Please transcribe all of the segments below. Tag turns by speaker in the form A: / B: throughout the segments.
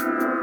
A: somebody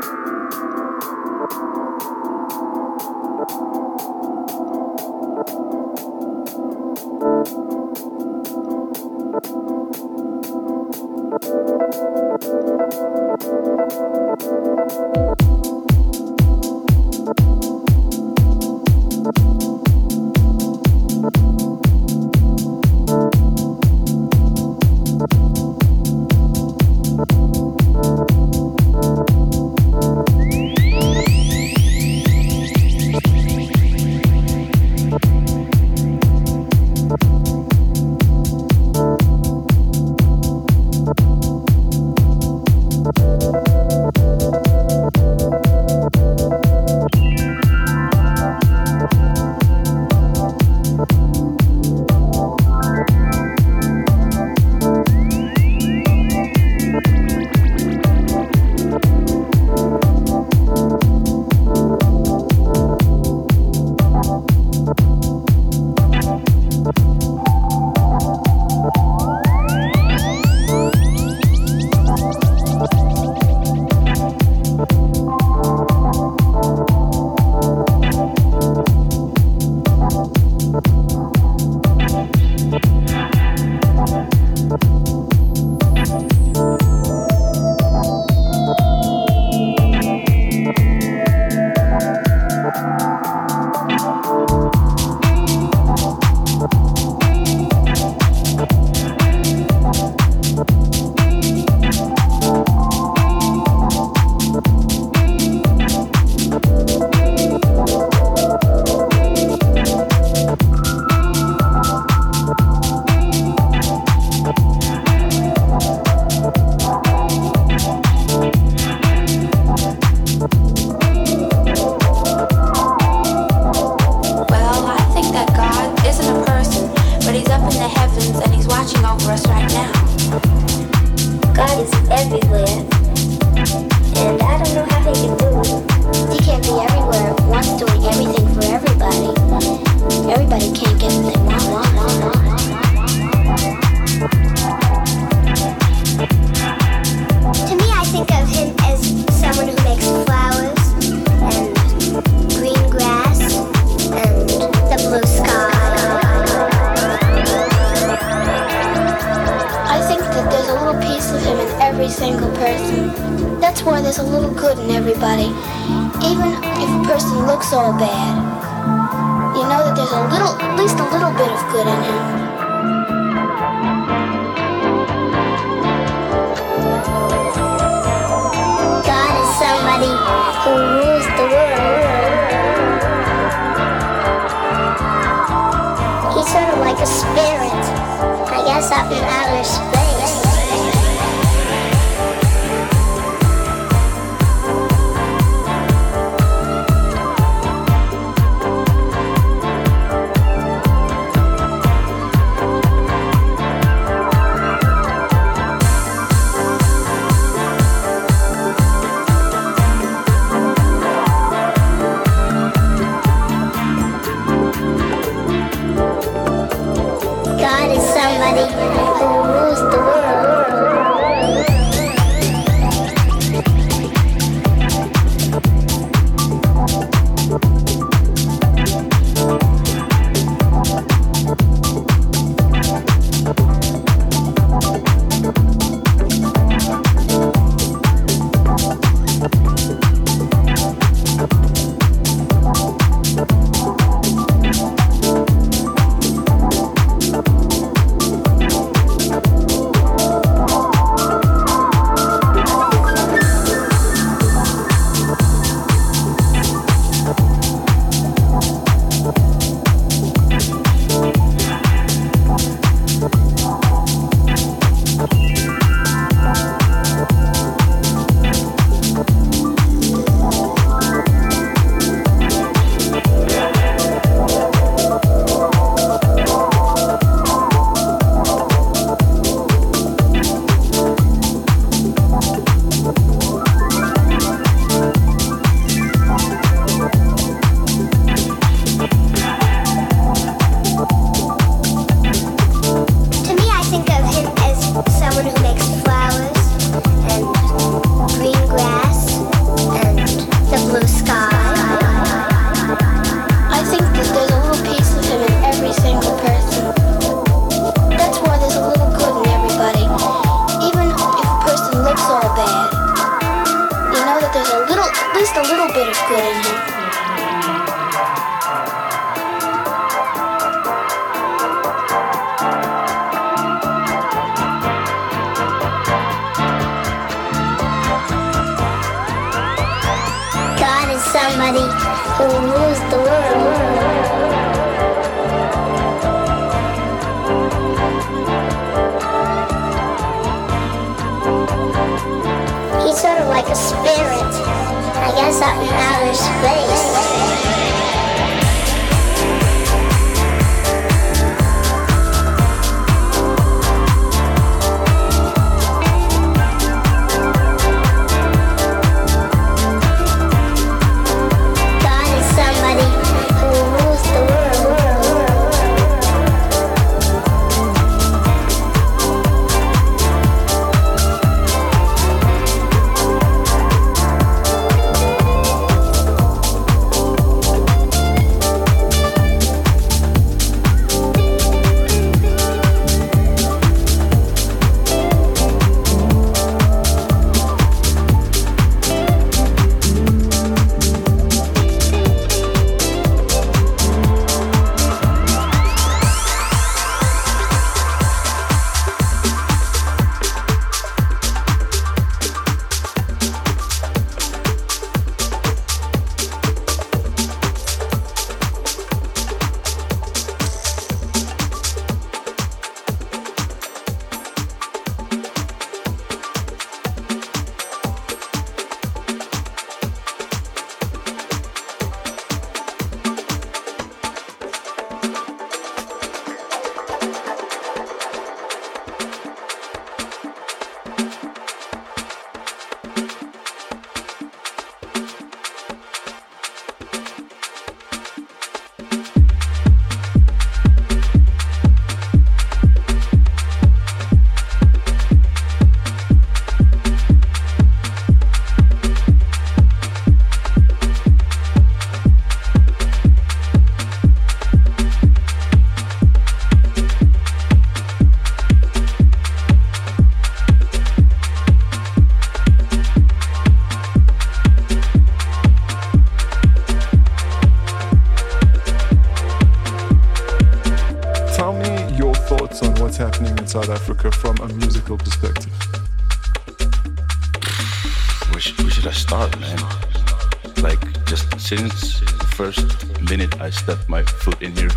B: since the first minute I stepped my foot in here,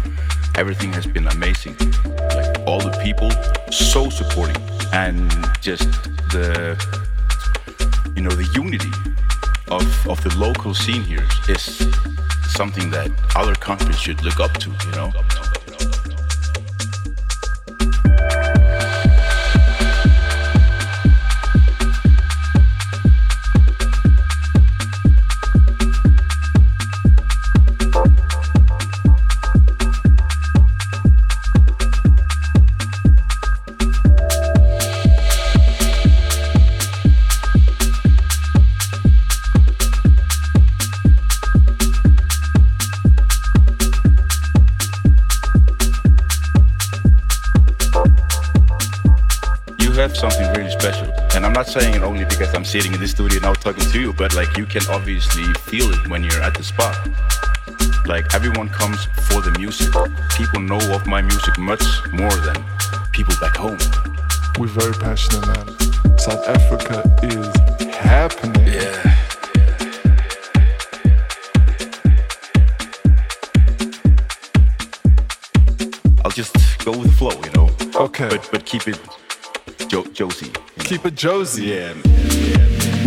B: everything has been amazing. Like, all the people, so supporting. And just the, you know, the unity of, of the local scene here is something that other countries should look up to, you know? But like you can obviously feel it when you're at the spot. Like everyone comes for the music. People know of my music much more than people back home.
C: We're very passionate, man. South Africa is happening.
B: Yeah. I'll just go with the flow, you know.
C: Okay.
B: But but keep it jo- Jozi. you know.
C: Keep it Jozi.
B: Yeah.